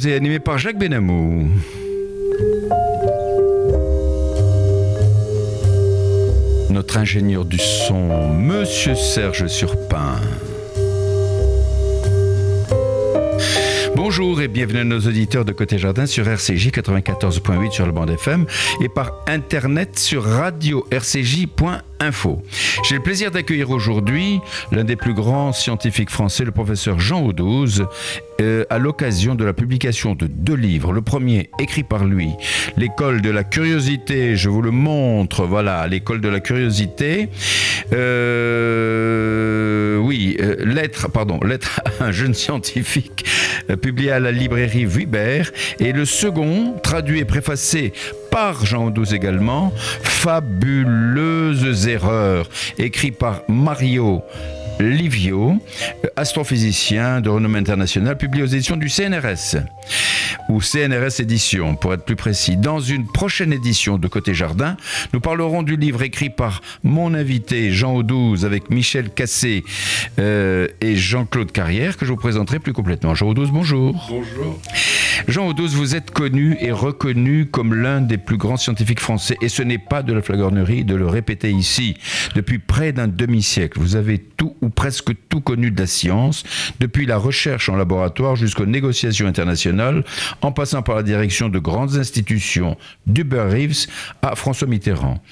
proposée et animée par Jacques Benamou. Notre ingénieur du son, Monsieur Serge Surpin. Bonjour et bienvenue à nos auditeurs de Côté Jardin sur RCJ 94.8 sur le bande FM et par internet sur radio rcj.info. J'ai le plaisir d'accueillir aujourd'hui l'un des plus grands scientifiques français, le professeur Jean Audouze, euh, à l'occasion de la publication de deux livres. Le premier, écrit par lui, L'école de la curiosité, je vous le montre, voilà, l'école de la curiosité. Euh, oui, euh, lettre, pardon, lettre à un jeune scientifique, publié à la librairie Vuibert. Et le second, traduit et préfacé par Jean Audouze également, Fabuleuses erreurs, écrit par Mario Livio, astrophysicien de renommée internationale, publié aux éditions du CNRS, ou CNRS Édition, pour être plus précis. Dans une prochaine édition de Côté Jardin, nous parlerons du livre écrit par mon invité Jean Audouze avec Michel Cassé euh, et Jean-Claude Carrière, que je vous présenterai plus complètement. Jean Audouze, bonjour. Bonjour. Jean Audouze, vous êtes connu et reconnu comme l'un des plus grands scientifiques français, et ce n'est pas de la flagornerie de le répéter ici. Depuis près d'un demi-siècle, vous avez tout ou presque tout connu de la science, depuis la recherche en laboratoire jusqu'aux négociations internationales, en passant par la direction de grandes institutions, d'Uber Reeves à François Mitterrand.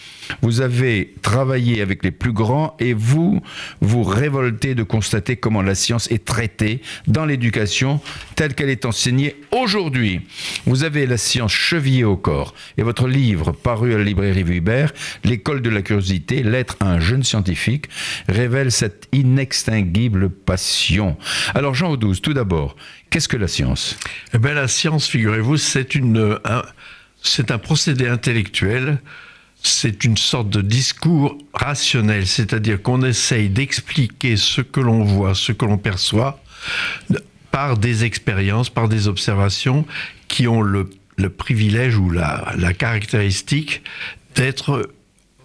Vous avez travaillé avec les plus grands et vous vous révoltez de constater comment la science est traitée dans l'éducation telle qu'elle est enseignée aujourd'hui. Vous avez la science chevillée au corps et votre livre paru à la librairie Vuibert, L'école de la curiosité, lettre à un jeune scientifique, révèle cette inextinguible passion. Alors Jean Audouze, tout d'abord, qu'est-ce que la science? Eh bien, la science, figurez-vous, c'est une, un, c'est un procédé intellectuel. C'est une sorte de discours rationnel, c'est-à-dire qu'on essaye d'expliquer ce que l'on voit, ce que l'on perçoit, par des expériences, par des observations qui ont le, privilège ou la caractéristique d'être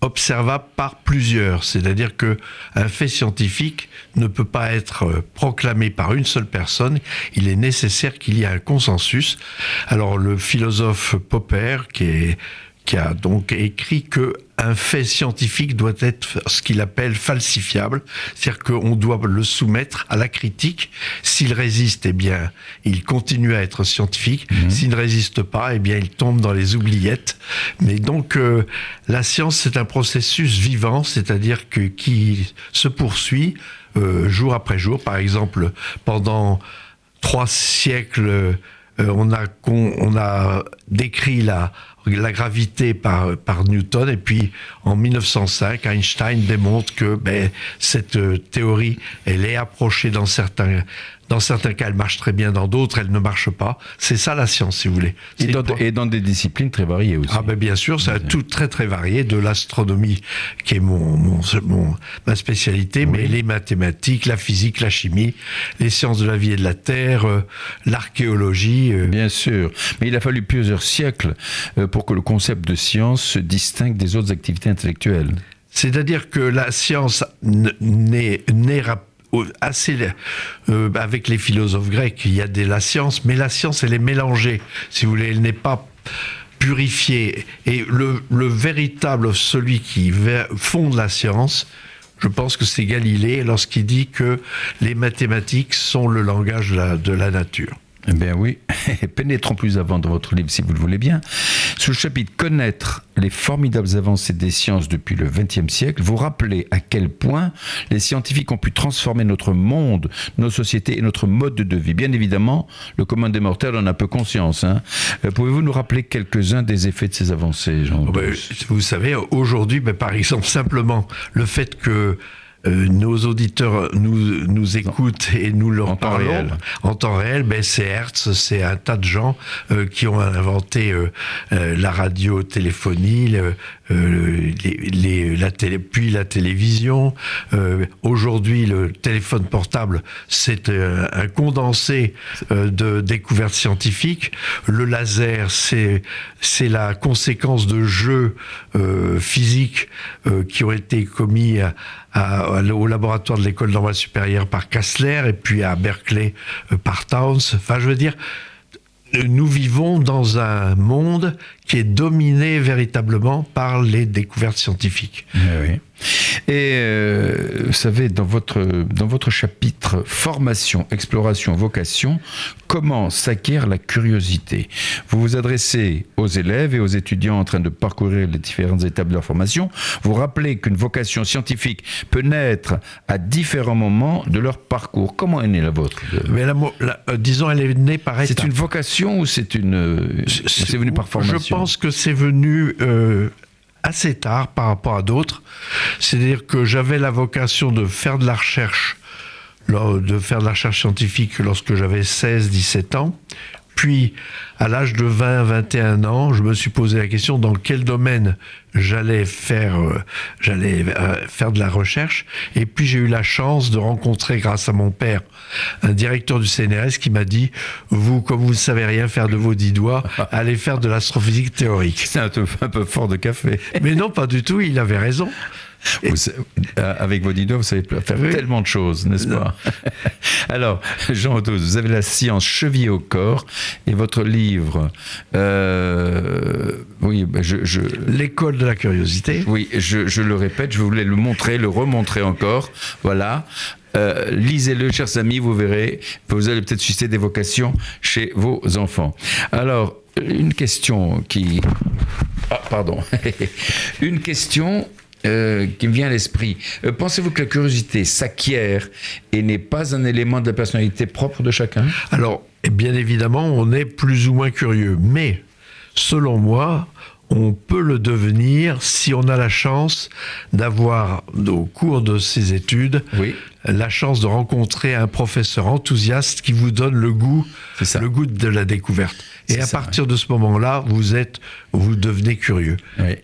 observable par plusieurs, c'est-à-dire que un fait scientifique ne peut pas être proclamé par une seule personne, il est nécessaire qu'il y ait un consensus. Alors le philosophe Popper qui est qui a donc écrit que un fait scientifique doit être ce qu'il appelle falsifiable, c'est-à-dire qu'on doit le soumettre à la critique. S'il résiste, eh bien, il continue à être scientifique. Mhm. S'il ne résiste pas, eh bien, il tombe dans les oubliettes. Mais donc, euh, la science, c'est un processus vivant, c'est-à-dire que qui se poursuit euh, jour après jour. Par exemple, pendant trois siècles, euh, on a con- on a décrit la la gravité par, par Newton. Et puis en 1905 Einstein démontre que ben, cette euh, théorie elle est approchée dans certains dans certains cas elle marche très bien dans d'autres elle ne marche pas c'est ça la science si vous voulez et dans, pour- et dans des disciplines très variées aussi. ah ben bien sûr, c'est tout très très varié, de l'astronomie qui est mon, mon, mon- ma spécialité, mais les mathématiques, la physique, la chimie, les sciences de la vie et de la terre, euh, l'archéologie. euh, Bien sûr, mais il a fallu plusieurs siècles euh, pour que le concept de science se distingue des autres activités intellectuelles. C'est-à-dire que la science n'est n'est rap- au- assez euh, avec les philosophes grecs, il y a des, la science, mais la science elle est mélangée, si vous voulez, elle n'est pas purifiée. Et le, le véritable, celui qui fonde la science, je pense que c'est Galilée lorsqu'il dit que les mathématiques sont le langage de la, de la nature. Eh bien oui, pénétrons plus avant dans votre livre si vous le voulez bien. Sous le chapitre Connaître les formidables avancées des sciences depuis le XXe siècle, vous rappelez à quel point les scientifiques ont pu transformer notre monde, nos sociétés et notre mode de vie. Bien évidemment, le commun des mortels en a peu conscience. hein. Euh, Pouvez-vous nous rappeler quelques-uns des effets de ces avancées, Jean Oh ben, Douce vous savez, aujourd'hui, ben, par exemple, simplement le fait que euh, nos auditeurs nous, nous écoutent et nous leur En temps parlons réel. en temps réel, ben, c'est Hertz, c'est un tas de gens euh, qui ont inventé euh, euh, la radiotéléphonie, le- euh, les, la télé, puis la télévision. Euh, aujourd'hui, le téléphone portable, c'est un condensé de découvertes scientifiques. Le laser, c'est c'est la conséquence de jeux physiques qui ont été commis au laboratoire de l'école normale supérieure par Kassler et puis à Berkeley par Towns. Enfin, je veux dire, nous vivons dans un monde qui est dominé véritablement par les découvertes scientifiques. Eh oui. Et euh, vous savez, dans votre, dans votre chapitre formation, exploration, vocation, comment s'acquiert la curiosité? Vous vous adressez aux élèves et aux étudiants en train de parcourir les différentes étapes de leur formation. Vous rappelez qu'une vocation scientifique peut naître à différents moments de leur parcours. Comment est née la vôtre? Mais la, euh, Disons, elle est née par C'est une vocation ou c'est une. C'est venu par formation? Pense que c'est venu. Euh, assez tard par rapport à d'autres. C'est-à-dire que j'avais la vocation de faire de la recherche, de faire de la recherche scientifique lorsque j'avais 16-17 ans. Puis, à l'âge de 20-21 ans, je me suis posé la question dans quel domaine j'allais faire, euh, j'allais euh, faire de la recherche. Et puis, j'ai eu la chance de rencontrer, grâce à mon père, un directeur du CNRS qui m'a dit Vous, comme vous ne savez rien faire de vos dix doigts, allez faire de l'astrophysique théorique. C'est un un peu fort de café. Mais non, pas du tout, il avait raison. Euh, avec vos doigts, vous savez faire tellement de choses, n'est-ce pas Alors, Jean Autos, vous avez la science chevillée au corps et votre livre, euh, oui, ben je, l'école de la curiosité. Oui, je, le répète, je voulais le montrer, le remontrer encore. Voilà. Euh, lisez-le, chers amis, vous verrez. Vous allez peut-être susciter des vocations chez vos enfants. Alors, une question qui. Ah, pardon. une question euh, qui me vient à l'esprit. Euh, pensez-vous que la curiosité s'acquiert et n'est pas un élément de la personnalité propre de chacun? Alors, bien évidemment, on est plus ou moins curieux, mais selon moi, on peut le devenir si on a la chance d'avoir, au cours de ses études, oui la chance de rencontrer un professeur enthousiaste qui vous donne le goût, le goût de la découverte. Et à partir de ce moment-là, vous êtes, vous devenez curieux. Oui.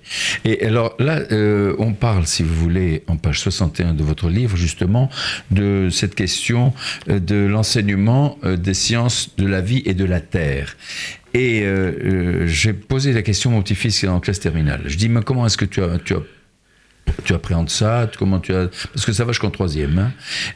Et alors là, euh, on parle, si vous voulez, en page 61 de votre livre, justement, de cette question euh, de l'enseignement euh, des sciences de la vie et de la terre. Et j'ai posé la question à mon petit-fils qui est en classe terminale. Je dis, mais comment est-ce que tu as, tu as tu appréhendes ça Comment tu as Parce que ça va jusqu'en troisième. Hein.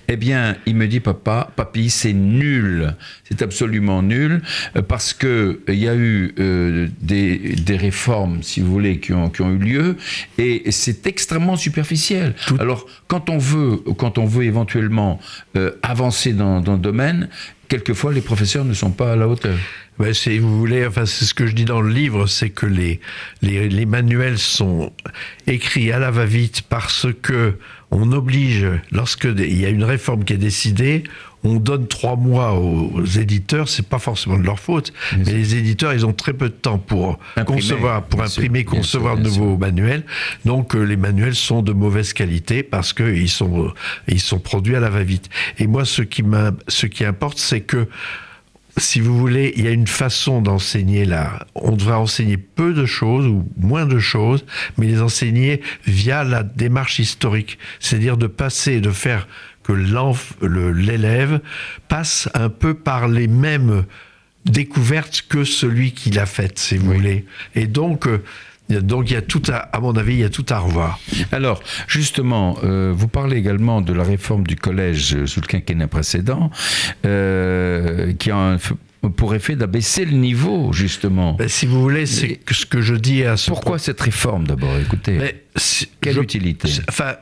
Eh bien, il me dit, papa, papy, c'est nul. C'est absolument nul euh, parce que il y a eu euh, des, des, réformes, si vous voulez, qui ont, qui ont eu lieu et c'est extrêmement superficiel. Alors, quand on veut, quand on veut éventuellement euh, avancer dans, dans le domaine, quelquefois les professeurs ne sont pas à la hauteur. Ben, si vous voulez, enfin, c'est ce que je dis dans le livre, c'est que les, les, les, manuels sont écrits à la va-vite parce que on oblige, lorsque il y a une réforme qui est décidée, on donne trois mois aux, éditeurs, c'est pas forcément de leur faute, mais les éditeurs, ils ont très peu de temps pour concevoir, pour imprimer, concevoir de nouveaux manuels. Donc, euh, les manuels sont de mauvaise qualité parce qu'ils sont, ils sont produits à la va-vite. Et moi, ce qui, ce qui importe, c'est que si vous voulez, il y a une façon d'enseigner là. On devrait enseigner peu de choses ou moins de choses, mais les enseigner via la démarche historique. C'est-à-dire de passer, de faire que l'élève passe un peu par les mêmes découvertes que celui qui l'a faite, si vous voulez. Et donc, euh, donc il y a tout à, à mon avis, il y a tout à revoir. Alors, justement, euh, vous parlez également de la réforme du collège sous le quinquennat précédent, euh, qui a pour effet d'abaisser le niveau, justement. Ben, si vous voulez, c'est ce que je dis à ce Pourquoi cette réforme, d'abord? Écoutez, quelle utilité? Enfin,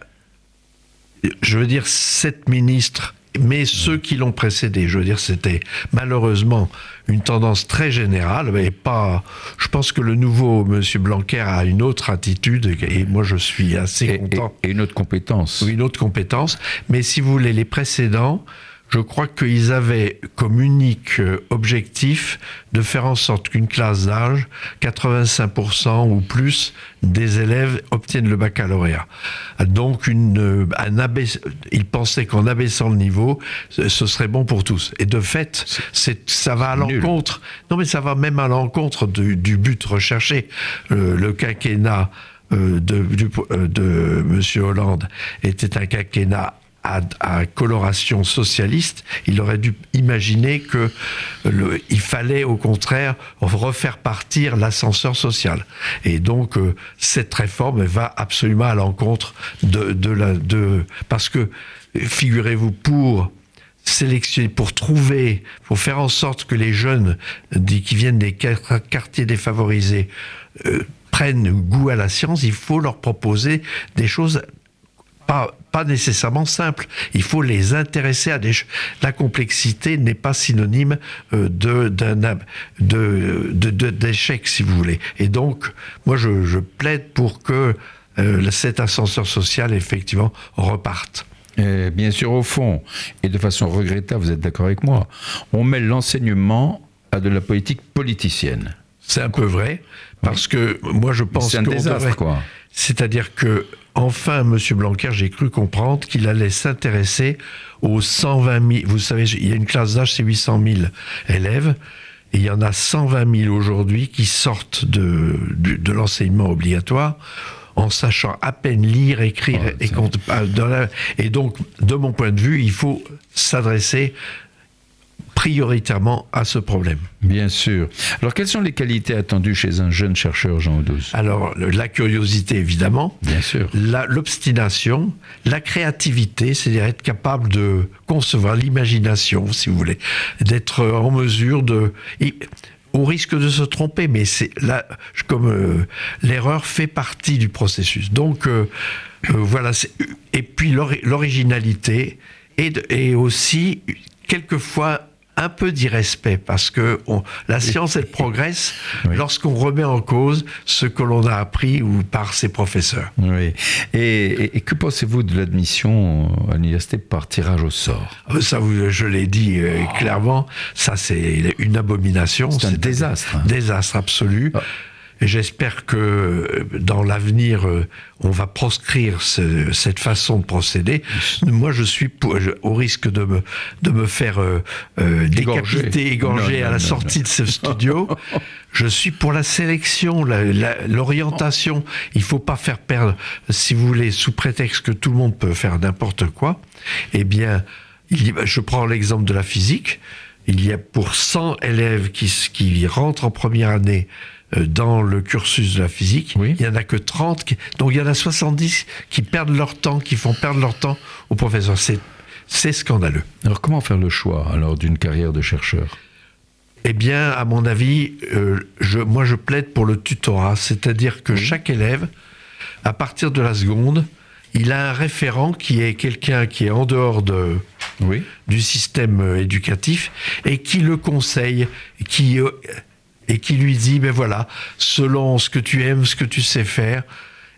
je veux dire, cette ministre mais ceux qui l'ont précédé, je veux dire, c'était malheureusement une tendance très générale, mais pas. Je pense que le nouveau Monsieur Blanquer a une autre attitude, et moi je suis assez content. Et, une autre compétence. Oui, une autre compétence. Mais si vous voulez, les précédents, je crois qu'ils avaient comme unique euh, objectif de faire en sorte qu'une classe d'âge, 85% ou plus des élèves obtiennent le baccalauréat. Donc, une, euh, un ils pensaient qu'en abaissant le niveau, ce serait bon pour tous. Et de fait, c'est, ça va à l'encontre. Non, mais ça va même à l'encontre du, but recherché. Le, le quinquennat de, de M. Hollande était un quinquennat à, coloration socialiste, il aurait dû imaginer que fallait au contraire refaire partir l'ascenseur social. Et donc euh, cette réforme va absolument à l'encontre de, de la de parce que figurez-vous pour sélectionner, pour trouver, pour faire en sorte que les jeunes qui viennent des quartiers défavorisés euh, prennent goût à la science, il faut leur proposer des choses pas, nécessairement simple. Il faut les intéresser à des La complexité n'est pas synonyme euh, de, d'un, de, d'échec, si vous voulez. Et donc, moi, je, plaide pour que euh, cet ascenseur social, effectivement, reparte. bien sûr, au fond, et de façon regrettable, vous êtes d'accord avec moi, on met l'enseignement à de la politique politicienne. C'est un peu vrai, parce que moi je pense c'est un désastre, quoi. C'est-à-dire que enfin, M. Blanquer, j'ai cru comprendre qu'il allait s'intéresser aux 120 000. Vous savez, il y a une classe d'âge, c'est 800 000 élèves. Et il y en a 120 000 aujourd'hui qui sortent de, de, l'enseignement obligatoire en sachant à peine lire, écrire et compter. Et donc, de mon point de vue, il faut s'adresser prioritairement à ce problème. Bien sûr. Alors, quelles sont les qualités attendues chez un jeune chercheur, Jean Audouze Alors, la curiosité, évidemment. Bien sûr. L'obstination, la, créativité, c'est-à-dire être capable de concevoir l'imagination, si vous voulez, d'être en mesure de... au risque de se tromper, mais c'est là, comme euh, l'erreur fait partie du processus. Donc, euh, euh, voilà. Et puis, l'originalité et, et aussi, quelquefois, un peu d'irrespect parce que la science elle progresse lorsqu'on remet en cause ce que l'on a appris ou par ses professeurs. Oui. Et, que pensez-vous de l'admission à l'université par tirage au sort euh, Ça, je l'ai dit euh, clairement, ça c'est une abomination. C'est un désastre. Un désastre absolu. Ah. Et j'espère que euh, dans l'avenir, euh, on va proscrire cette façon de procéder. Moi, je suis au risque de me, de me faire euh, décapiter, égorger à la sortie de ce studio. je suis pour la sélection, l'orientation. Il faut pas faire perdre, si vous voulez, sous prétexte que tout le monde peut faire n'importe quoi. Eh bien, je prends l'exemple de la physique. Il y a pour 100 élèves qui, qui rentrent en première année euh, dans le cursus de la physique. Il n'y en a que 30. donc il y en a 70 qui perdent leur temps, qui font perdre leur temps aux professeurs. C'est scandaleux. Alors comment faire le choix alors d'une carrière de chercheur? Eh bien, à mon avis, euh, je, moi je plaide pour le tutorat, c'est-à-dire que chaque élève, à partir de la seconde, il a un référent qui est quelqu'un qui est en dehors de, oui. du système euh, éducatif et qui le conseille, qui et qui lui dit, ben voilà, selon ce que tu aimes, ce que tu sais faire,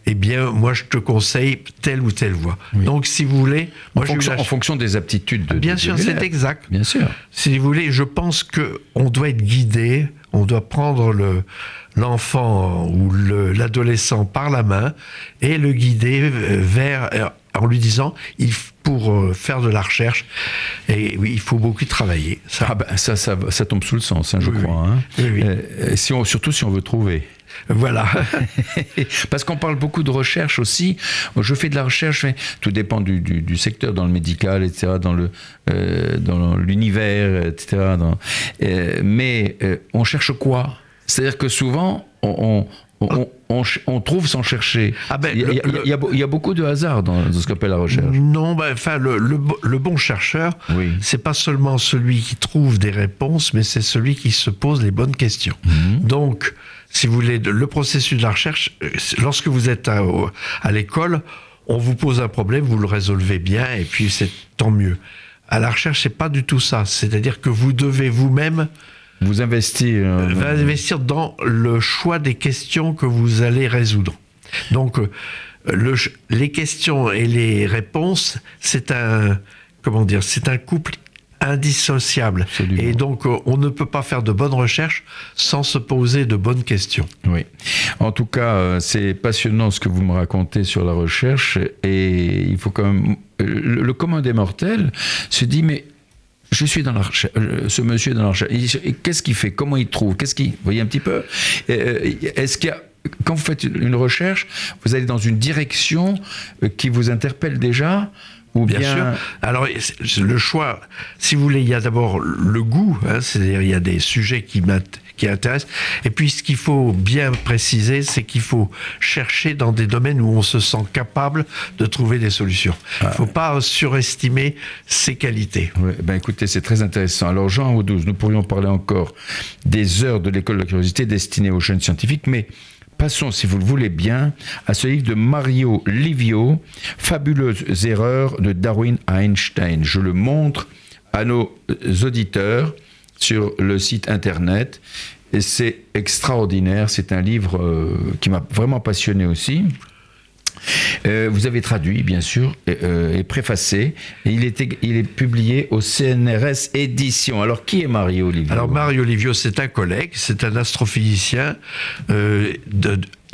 eh bien, moi, je te conseille telle ou telle voie. Donc, si vous voulez, moi, en, fonction, des aptitudes de. Bien sûr, c'est exact. Bien sûr. Si vous voulez, je pense que on doit être guidé, on doit prendre le l'enfant ou l'adolescent par la main et le guider vers en lui disant il pour euh, faire de la recherche et oui il faut beaucoup travailler ça ah ben, ça, ça, ça, tombe sous le sens hein, je crois hein. euh, si on, surtout si on veut trouver voilà. Parce qu'on parle beaucoup de recherche aussi. Je fais de la recherche, tout dépend du, du, secteur, dans le médical, etc., dans le euh, dans l'univers, etc. mais on cherche quoi? C'est-à-dire que souvent, on, on, trouve sans chercher. Ah ben, il, y a, beaucoup de hasard dans, ce qu'on appelle la recherche. Non, ben, enfin, le, bon chercheur, oui. c'est pas seulement celui qui trouve des réponses, mais c'est celui qui se pose les bonnes questions. Mhm. Donc, si vous voulez, le processus de la recherche, euh, lorsque vous êtes à, à l'école, on vous pose un problème, vous le résolvez bien, et puis c'est tant mieux. À la recherche, c'est pas du tout ça. C'est-à-dire que vous devez vous-même vous investir. Euh, investir dans le choix des questions que vous allez résoudre. Donc, euh, le, les questions et les réponses, c'est un, comment dire, c'est un couple indissociable. Et donc, euh, on ne peut pas faire de bonnes recherches sans se poser de bonnes questions. Oui. En tout cas, c'est passionnant ce que vous me racontez sur la recherche. Et il faut quand même. Le commun des mortels se dit, mais je suis dans la recherche, euh, ce monsieur est dans la recherche. Qu'est-ce qu'il fait? Comment il trouve? Qu'est-ce qu'il, vous voyez un petit peu? Euh, Est-ce qu'il y a quand vous faites une recherche, vous allez dans une direction euh, qui vous interpelle déjà? Ou bien, sûr. Alors, le choix, si vous voulez, il y a d'abord le goût, hein, c'est-à-dire il y a des sujets qui qui intéressent. Et puis, ce qu'il faut bien préciser, c'est qu'il faut chercher dans des domaines où on se sent capable de trouver des solutions. Il ne faut pas surestimer ses qualités. Ouais, ben écoutez, c'est très intéressant. Alors, Jean Audouze, nous pourrions parler encore des heures de l'école de la curiosité destinées aux jeunes scientifiques, mais Passons, si vous le voulez bien, à ce livre de Mario Livio, Fabuleuses erreurs de Darwin Einstein. Je le montre à nos auditeurs sur le site internet. Et c'est extraordinaire. C'est un livre euh, qui m'a vraiment passionné aussi. Euh, vous avez traduit, bien sûr, euh, et préfacé. Et il, il est publié au CNRS Édition. Alors, qui est Mario Olivio Alors, Mario Olivio, c'est un collègue, c'est un astrophysicien euh,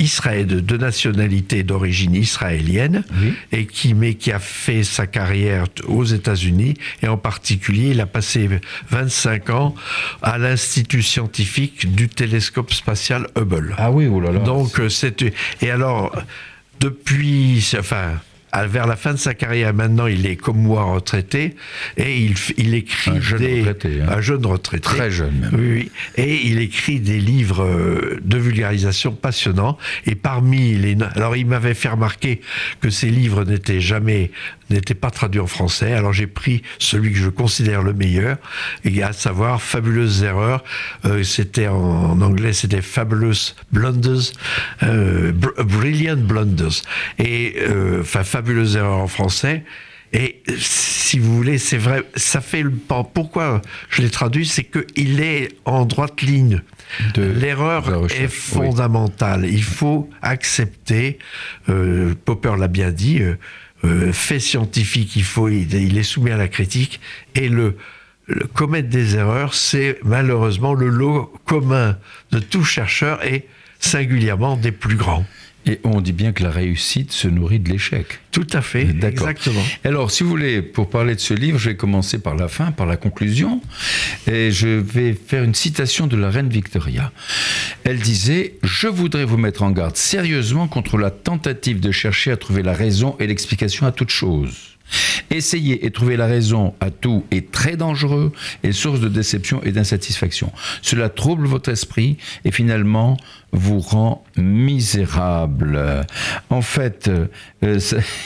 Israël, de, nationalité d'origine israélienne, et qui, mais qui a fait sa carrière aux États-Unis, et en particulier, il a passé 25 ans à l'Institut scientifique du télescope spatial Hubble. Ah oui, oh là là. Donc, c'est. Et alors depuis, enfin, vers la fin de sa carrière, maintenant, il est comme moi retraité et il, il écrit un jeune des, retraité, hein. un jeune retraité, très jeune même. Oui, oui, et il écrit des livres euh, de vulgarisation passionnants. Et parmi les, alors il m'avait fait remarquer que ces livres n'étaient jamais n'étaient pas traduits en français. Alors j'ai pris celui que je considère le meilleur, et à savoir Fabuleuses erreurs. Euh, c'était en, anglais, c'était Fabulous Blunders, euh, Brilliant Blunders. Et euh, enfin fabuleuse erreur en français. Et si vous voulez, c'est vrai, ça fait le pas. Pourquoi je l'ai traduit? C'est qu'il est en droite ligne. L'erreur est fondamentale. Il faut accepter, euh, Popper l'a bien dit, euh, euh, fait scientifique, il, faut, il, est soumis à la critique. Et le, le commettre des erreurs, c'est malheureusement le lot commun de tout chercheur et singulièrement des plus grands. Et on dit bien que la réussite se nourrit de l'échec. Tout à fait, exactement. Alors, si vous voulez, pour parler de ce livre, je vais commencer par la fin, par la conclusion. Et je vais faire une citation de la reine Victoria. Elle disait Je voudrais vous mettre en garde sérieusement contre la tentative de chercher à trouver la raison et l'explication à toute chose. Essayer et trouver la raison à tout est très dangereux et source de déception et d'insatisfaction. Cela trouble votre esprit et finalement vous rend misérable. En fait, euh,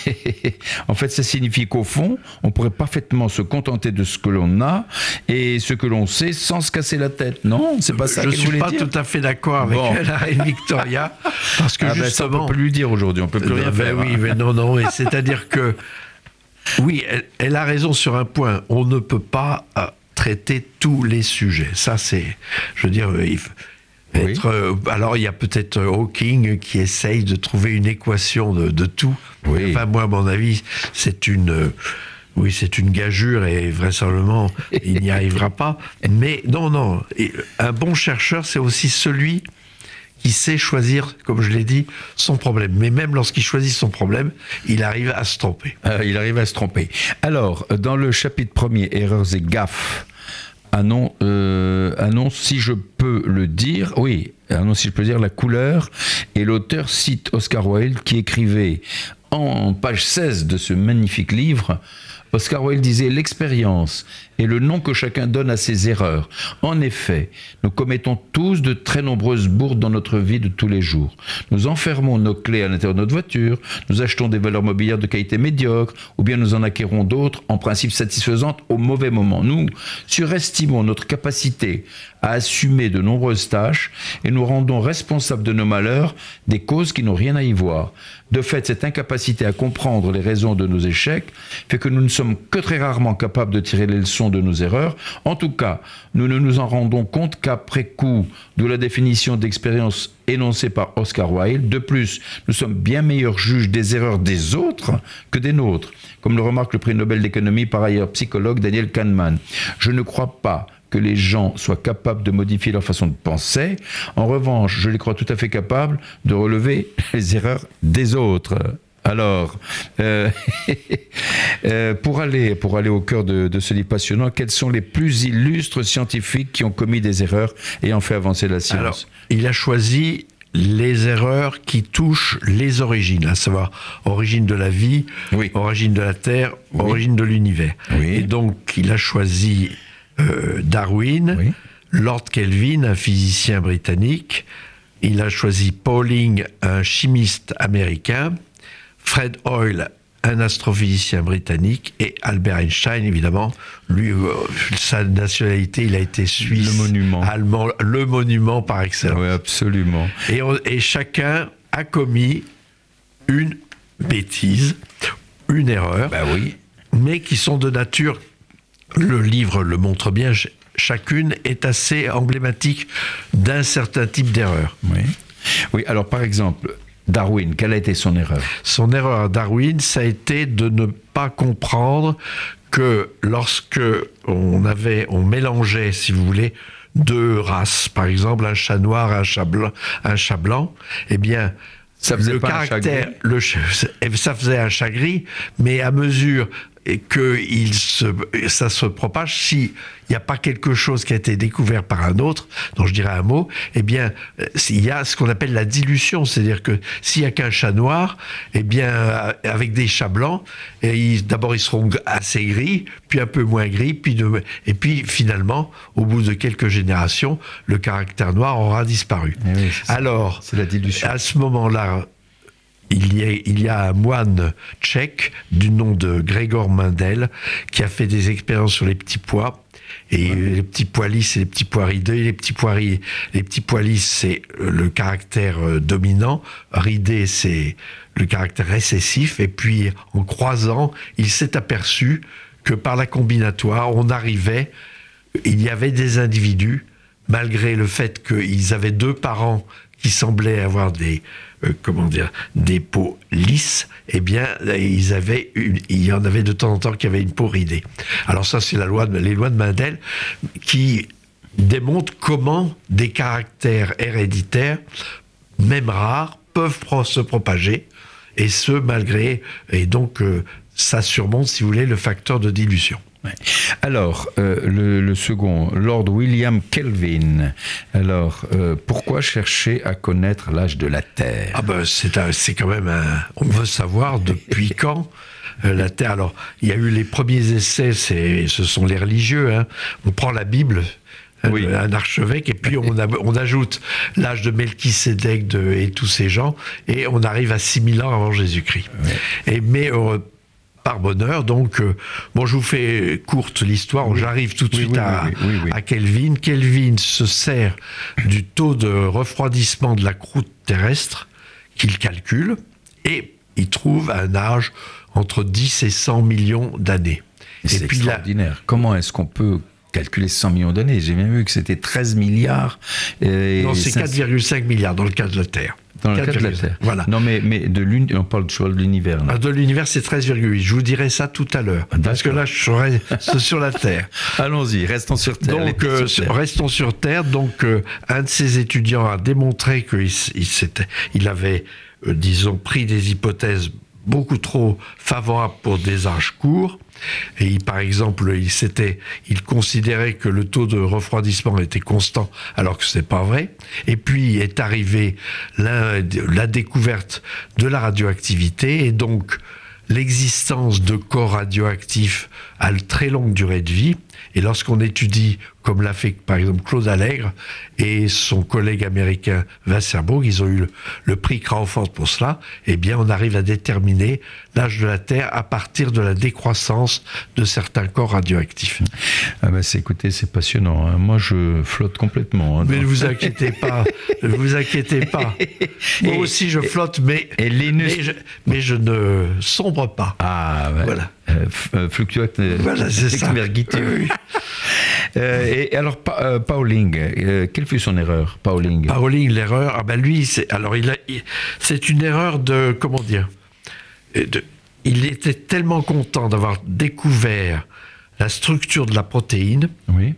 en fait, ça signifie qu'au fond, on pourrait parfaitement se contenter de ce que l'on a et ce que l'on sait sans se casser la tête. Non, c'est pas ça. Je ne suis pas tout à fait d'accord avec la reine Victoria parce que ah ben, justement, on peut plus lui dire aujourd'hui. On peut plus rien ben faire. Oui, mais non, non. C'est-à-dire que oui, elle, a raison sur un point. On ne peut pas euh, traiter tous les sujets. Ça, c'est, je veux dire, euh, être, euh, alors il y a peut-être Hawking qui essaye de trouver une équation de, tout. Enfin, moi, à mon avis, c'est une. oui, c'est une gageure et vraisemblablement, il n'y arrivera pas. Mais non, non, un bon chercheur, c'est aussi celui il sait choisir, comme je l'ai dit, son problème. Mais même lorsqu'il choisit son problème, il arrive à se tromper. Euh, il arrive à se tromper. Alors, dans le chapitre premier, erreurs et gaffes, annonce, euh, annonce, si je peux le dire, oui, annonce, si je peux dire, la couleur. Et l'auteur cite Oscar Wilde qui écrivait en page 16 de ce magnifique livre Oscar Wilde disait l'expérience est le nom que chacun donne à ses erreurs. En effet, nous commettons tous de très nombreuses bourdes dans notre vie de tous les jours. Nous enfermons nos clés à l'intérieur de notre voiture, nous achetons des valeurs mobilières de qualité médiocre, ou bien nous en acquérons d'autres en principe satisfaisantes au mauvais moment. Nous surestimons notre capacité à assumer de nombreuses tâches et nous rendons responsables de nos malheurs des causes qui n'ont rien à y voir. De fait, cette incapacité à comprendre les raisons de nos échecs fait que nous ne sommes que très rarement capables de tirer les leçons de nos erreurs. En tout cas, nous ne nous en rendons compte qu'après coup, d'où la définition d'expérience énoncée par Oscar Wilde. De plus, nous sommes bien meilleurs juges des erreurs des autres que des nôtres, comme le remarque le prix Nobel d'économie par ailleurs psychologue Daniel Kahneman. Je ne crois pas que les gens soient capables de modifier leur façon de penser. En revanche, je les crois tout à fait capables de relever les erreurs des autres. Alors, euh, euh, pour, aller, pour aller au cœur de, ce livre passionnant, quels sont les plus illustres scientifiques qui ont commis des erreurs et ont fait avancer la science Alors, il a choisi les erreurs qui touchent les origines, à savoir origine de la vie, Oui. origine de la Terre, origine de l'univers. Oui. Et donc, il a choisi euh, Darwin. Lord Kelvin, un physicien britannique. Il a choisi Pauling, un chimiste américain. Fred Hoyle, un astrophysicien britannique. Et Albert Einstein, évidemment. Lui, euh, sa nationalité, il a été suisse. Le monument. Allemand, le monument par excellence. Oui, absolument. Et, on- et chacun a commis une bêtise, une erreur Bah oui. mais qui sont de nature, le livre le montre bien, ch- chacune est assez emblématique d'un certain type d'erreur. Oui. Oui, alors par exemple, Darwin, quelle a été son erreur? Son erreur à Darwin, ça a été de ne pas comprendre que lorsque on avait, on mélangeait, si vous voulez, deux races, par exemple un chat noir, un chat blanc, un chat blanc, eh bien, Ça faisait le pas un chat caractère, gris? le ça faisait un chat gris, mais à mesure que il se, ça se propage, s'il n'y a pas quelque chose qui a été découvert par un autre, dont je dirais un mot, eh bien, euh, il y a ce qu'on appelle la dilution, c'est-à-dire que s'il n'y a qu'un chat noir, eh bien, euh, avec des chats blancs, et d'abord ils seront assez gris, puis un peu moins gris, puis de- et puis finalement, au bout de quelques générations, le caractère noir aura disparu. Eh oui. Alors, C'est la dilution. à ce moment-là, il y, a, il y a un moine tchèque du nom de Grégor Mendel qui a fait des expériences sur les petits pois. Et les petits pois lisses et les petits pois ridés. Les petits pois, ri- les petits pois lisses, c'est le caractère euh, dominant. Ridé, c'est le caractère récessif. Et puis, en croisant, il s'est aperçu que par la combinatoire, on arrivait, il y avait des individus, malgré le fait qu'ils avaient deux parents qui semblaient avoir des, euh, comment dire, des peaux lisses, eh bien, ils avaient une, il y en avait de temps en temps qui avaient une peau ridée. Alors ça, c'est la loi de, les lois de Mendel qui démontrent comment des caractères héréditaires, même rares, peuvent se propager, et ce, malgré, et donc, euh, ça surmonte, si vous voulez, le facteur de dilution. Ouais. Alors, euh, le, le second, Lord William Kelvin. Alors, euh, pourquoi chercher à connaître l'âge de la Terre? Ah ben c'est quand même un. On veut savoir depuis quand euh, la Terre. Alors il y a eu les premiers essais, ce sont les religieux. hein. On prend la Bible. un- Oui. Un archevêque, et puis on, a- on ajoute l'âge de Melchisédek de, et tous ces gens, et on arrive à 6000 ans avant Jésus-Christ. Et mais euh, par bonheur, donc, euh, bon, je vous fais courte l'histoire, j'arrive tout de Oui, suite oui, à, à Kelvin. Kelvin se sert du taux de refroidissement de la croûte terrestre qu'il calcule et il trouve un âge entre 10 et 100 millions d'années. C'est puis là, extraordinaire. Comment est-ce qu'on peut calculer 100 millions d'années? J'ai bien vu que c'était 13 milliards. et non, c'est 500 4,5 milliards dans le cas de la Terre. Dans le cas de la 4,5. Terre. Voilà. Non, mais, mais de l'uni- on parle toujours de l'univers. Ah, De l'univers, c'est 13,8. Je vous dirai ça tout à l'heure. Parce que là, je serai sur la Terre. Allons-y, restons sur Terre. Donc, euh, sur Terre. restons sur Terre. Donc, euh, un de ses étudiants a démontré qu'il il, il avait, euh, disons, pris des hypothèses beaucoup trop favorables pour des âges courts. Et il, par exemple, il, s'était, il considérait que le taux de refroidissement était constant, alors que c'est pas vrai. Et puis est arrivé la, la découverte de la radioactivité et donc l'existence de corps radioactifs à une très longue durée de vie. Et lorsqu'on étudie, comme l'a fait par exemple Claude Allègre et son collègue américain Wasserburg, ils ont eu le, le prix Crawford pour cela, eh bien on arrive à déterminer l'âge de la Terre à partir de la décroissance de certains corps radioactifs. Ah bah c'est, écoutez, c'est passionnant. hein. Moi, je flotte complètement. hein, Mais ne vous inquiétez pas, ne vous inquiétez pas. Moi aussi je flotte, mais, et Linus- mais, je, mais je ne sombre pas. Ah, ouais. Voilà. Euh, euh, fluctuate. euh, Voilà. Exmergité. Euh, et alors, Pa- euh, Pauling, quelle fut son erreur, Pauling? Pauling, l'erreur, ah ben lui, c'est alors il c'est une erreur de comment dire, de- il était tellement content d'avoir découvert la structure de la protéine Oui.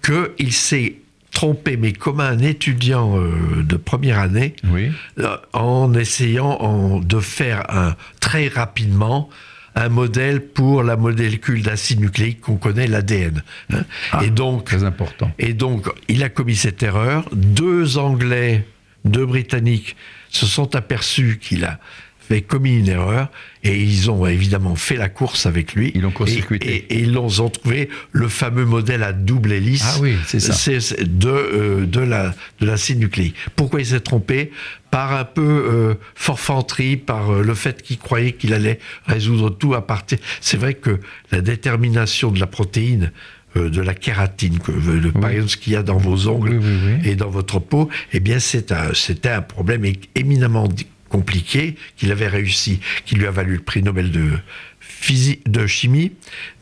que il s'est trompé, mais comme un étudiant euh, de première année, Oui. euh, en essayant en- de faire un, très rapidement un modèle pour la molécule d'acide nucléique qu'on connaît, l'ADN. hein. Ah. Et donc, Très important. et donc, il a commis cette erreur. Deux Anglais deux Britanniques se sont aperçus qu'il a fait commis une erreur et ils ont évidemment fait la course avec lui. Ils l'ont court-circuité. et- et ils l'ont ont trouvé le fameux modèle à double hélice Ah oui, c'est ça. c'est de, euh, de la de l'acide nucléique. Pourquoi il s'est trompé? Par un peu euh, forfanterie, par euh, le fait qu'il croyait qu'il allait résoudre tout à partir. C'est vrai que la détermination de la protéine, euh, de la kératine, que, le- par exemple ce qu'il y a dans vos ongles Oui, oui, oui. et dans votre peau, eh bien c'est un- c'était un problème éminemment compliqué qu'il avait réussi, qui lui a valu le prix Nobel de physique, de chimie,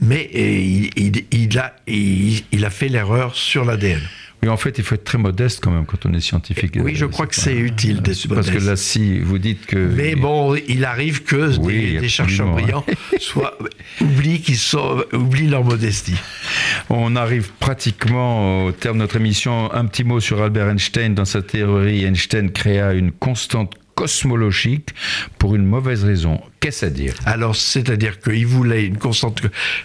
mais eh, il, il- il a, il, il a fait l'erreur sur l'ADN. Oui, en fait, il faut être très modeste quand même quand on est scientifique. Oui, je crois que c'est utile d'être Parce que là, si vous dites que. Mais bon, il arrive que Oui, des, des chercheurs brillants soient, oublient, qu'ils sont, oublient leur modestie. On arrive pratiquement au terme de notre émission. Un petit mot sur Albert Einstein. Dans sa théorie, Einstein créa une constante cosmologique pour une mauvaise raison. Qu'est-ce à dire? Alors, c'est-à-dire qu'il voulait une constante.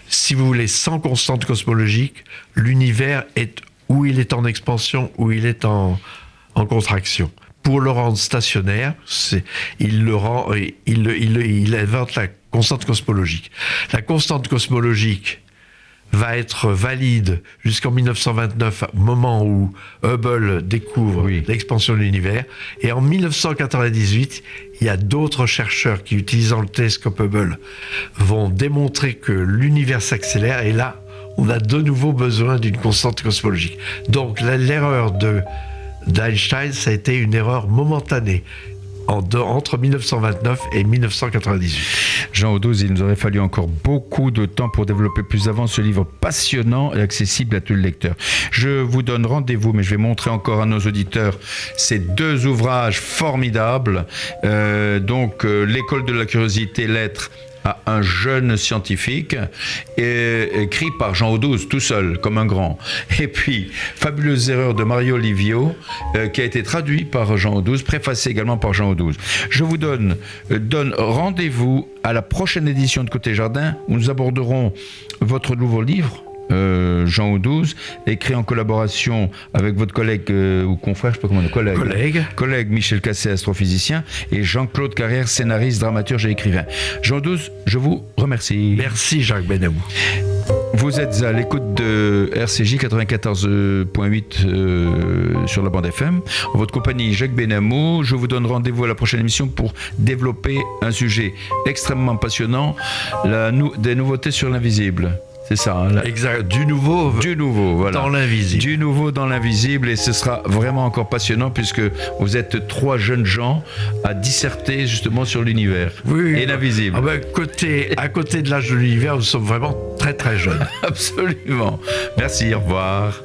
Si vous voulez, sans constante cosmologique, l'univers est où il est en expansion, où il est en, en contraction. Pour le rendre stationnaire, il le rend, il, il invente la constante cosmologique. La constante cosmologique va être valide jusqu'en 1929, au moment où Hubble découvre Oui. l'expansion de l'univers. Et en 1998, il y a d'autres chercheurs qui, utilisant le télescope Hubble, vont démontrer que l'univers s'accélère. Et là, on a de nouveau besoin d'une constante cosmologique. Donc l'erreur de d'Einstein, ça a été une erreur momentanée entre 1929 et 1998. Jean Audouze, il nous aurait fallu encore beaucoup de temps pour développer plus avant ce livre passionnant et accessible à tous les lecteurs. Je vous donne rendez-vous, mais je vais montrer encore à nos auditeurs ces deux ouvrages formidables. Euh, donc, euh, L'école de la curiosité, lettres à un jeune scientifique, écrit par Jean Audouze, tout seul, comme un grand. Et puis, Fabuleuse erreur de Mario Livio, euh, qui a été traduit par Jean Audouze, préfacé également par Jean Audouze. Je vous euh, donne rendez-vous à la prochaine édition de Côté Jardin, où nous aborderons votre nouveau livre. Euh, Jean Audouze, écrit en collaboration avec votre collègue euh, ou confrère, je sais pas comment on dit, collègue, Collègue. collègue Michel Cassé, astrophysicien, et Jean-Claude Carrière, scénariste, dramaturge et écrivain. Jean Audouze, je vous remercie. Merci Jacques Benamou. Vous êtes à l'écoute de RCJ 94.8 euh, sur la bande FM. En votre compagnie, Jacques Benamou. Je vous donne rendez-vous à la prochaine émission pour développer un sujet extrêmement passionnant, la des nouveautés sur l'invisible. C'est ça, hein, la- Exact. Du nouveau du nouveau, voilà. dans l'invisible. Du nouveau dans l'invisible et ce sera vraiment encore passionnant puisque vous êtes trois jeunes gens à disserter justement sur l'univers Oui, et l'invisible. Ah ben, côté, à côté de l'âge de l'univers, nous sommes vraiment très très jeunes. Absolument. Merci, au revoir.